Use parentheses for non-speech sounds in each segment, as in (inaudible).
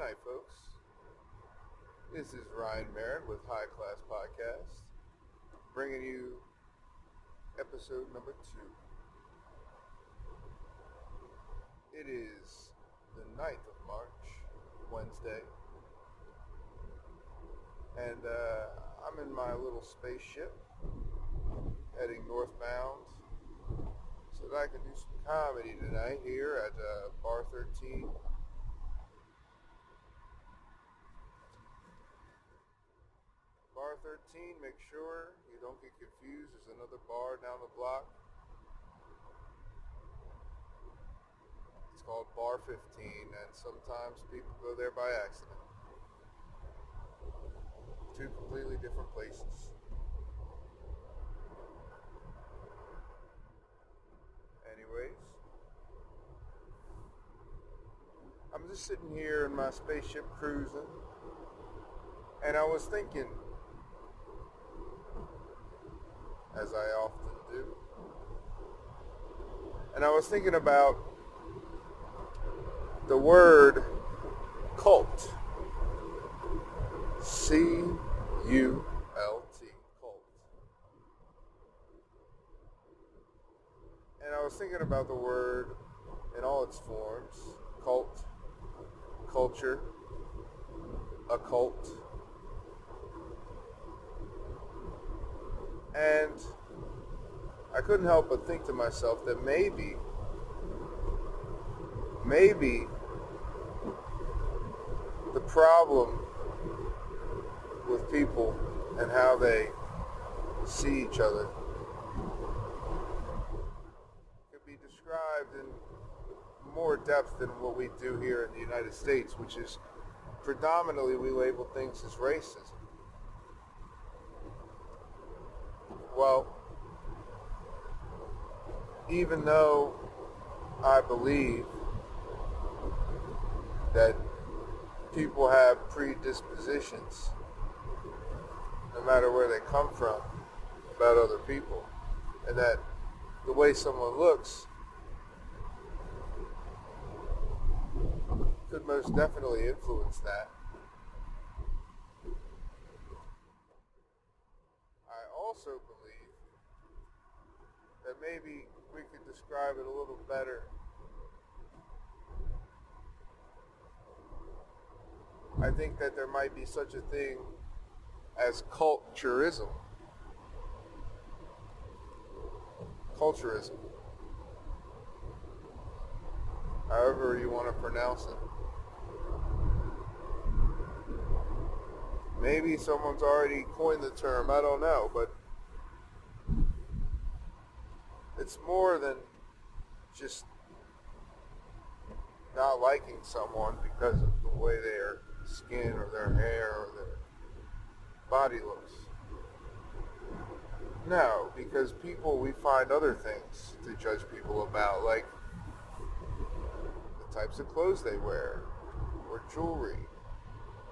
Hi, folks. This is Ryan Merritt with High Class Podcast, bringing you episode number two. It is the 9th of March, Wednesday, and uh, I'm in my little spaceship heading northbound so that I can do some comedy tonight here at uh, Bar 13. Bar 13, make sure you don't get confused. There's another bar down the block. It's called Bar 15, and sometimes people go there by accident. Two completely different places. Anyways, I'm just sitting here in my spaceship cruising, and I was thinking, as I often do, and I was thinking about the word cult. C U L T. Cult. And I was thinking about the word in all its forms cult, culture, occult. And I couldn't help but think to myself that maybe, maybe the problem with people and how they see each other could be described in more depth than what we do here in the United States, which is predominantly we label things as racism. Well, even though I believe that people have predispositions, no matter where they come from, about other people, and that the way someone looks could most definitely influence that. I also believe that maybe we could describe it a little better. I think that there might be such a thing as culturism. Culturism. However you want to pronounce it. Maybe someone's already coined the term, I don't know, but it's more than just not liking someone because of the way their skin or their hair or their body looks. No, because people, we find other things to judge people about, like the types of clothes they wear, or jewelry,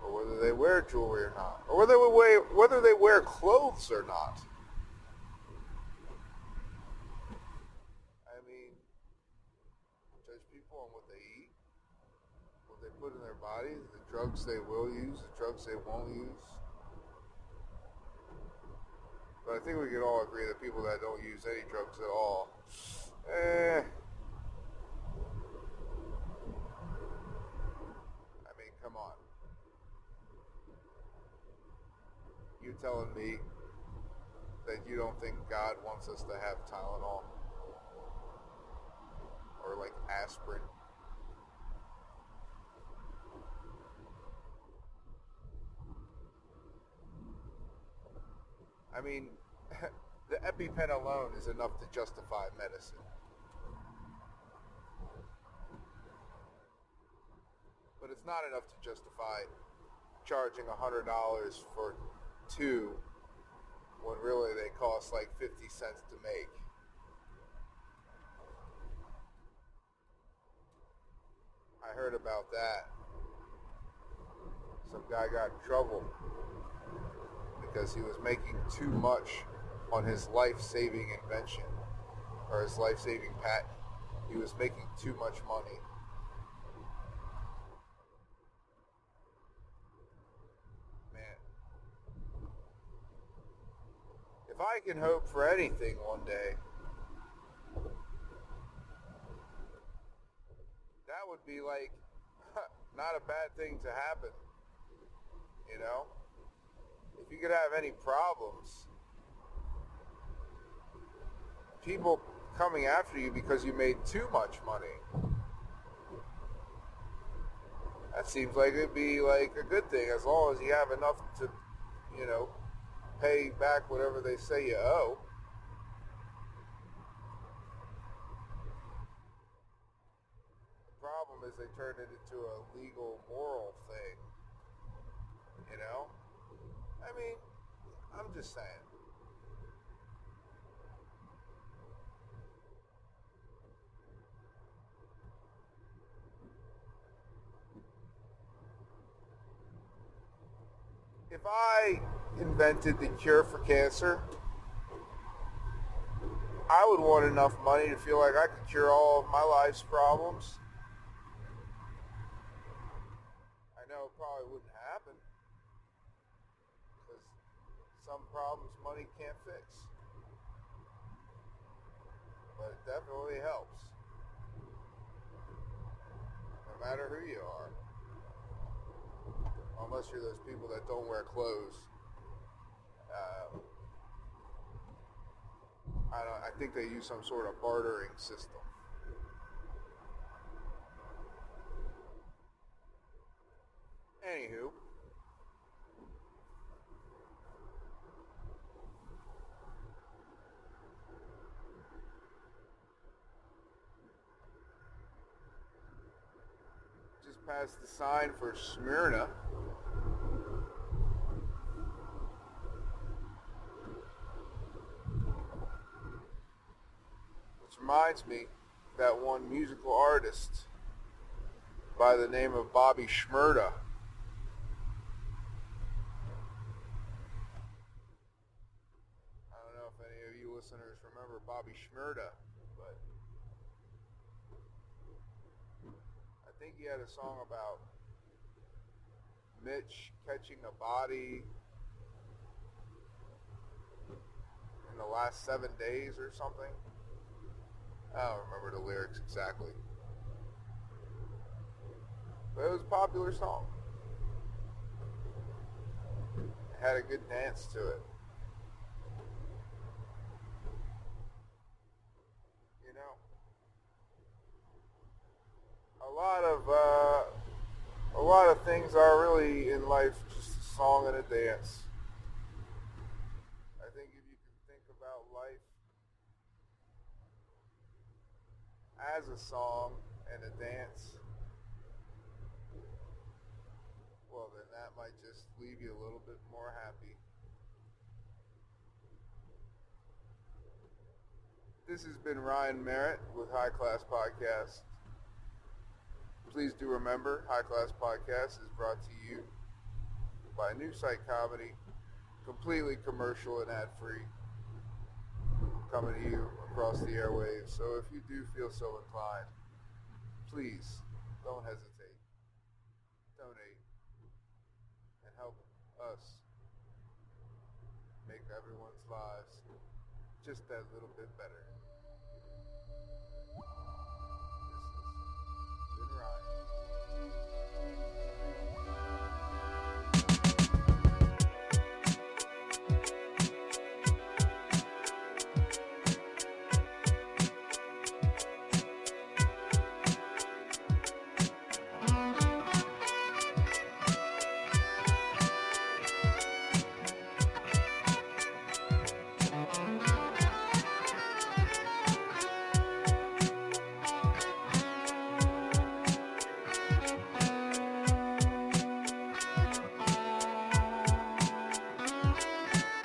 or whether they wear jewelry or not, or whether they wear, whether they wear clothes or not. I mean, judge people on what they eat, what they put in their bodies, the drugs they will use, the drugs they won't use. But I think we can all agree that people that don't use any drugs at all, eh. I mean, come on. You telling me that you don't think God wants us to have Tylenol? Or like aspirin? I mean, (laughs) the EpiPen alone is enough to justify medicine. But it's not enough to justify charging $100 for two when really they cost like 50 cents to make. I heard about that. Some guy got in trouble because he was making too much on his life-saving invention or his life-saving patent. He was making too much money. Man. If I can hope for anything one day, that would be like (laughs) not a bad thing to happen, you know? If you could have any problems, people coming after you because you made too much money. That seems like it'd be like a good thing as long as you have enough to, you know, pay back whatever they say you owe. The problem is they turned it into a legal, moral thing. You know? I mean, I'm just saying. If I invented the cure for cancer, I would want enough money to feel like I could cure all of my life's problems. I know it probably wouldn't happen because some problems money can't fix. But it definitely helps. No matter who you are. Unless you're those people that don't wear clothes. Uh, I, I think they use some sort of bartering system. Passed the sign for Smyrna. Which reminds me that one musical artist by the name of Bobby Shmurda. I don't know if any of you listeners remember Bobby Shmurda, but I think he had a song about Mitch catching a body in the last seven days or something. I don't remember the lyrics exactly. But it was a popular song. It had a good dance to it. You know, a lot of uh, a lot of things are really in life just a song and a dance. I think if you can think about life as a song and a dance, well then that might just leave you a little bit more happy. This has been Ryan Merritt with High Class Podcast. Please do remember, High Class Podcast is brought to you by New Sight Comedy, completely commercial and ad-free, coming to you across the airwaves. So if you do feel so inclined, please don't hesitate. Donate and help us make everyone's lives just that little bit better.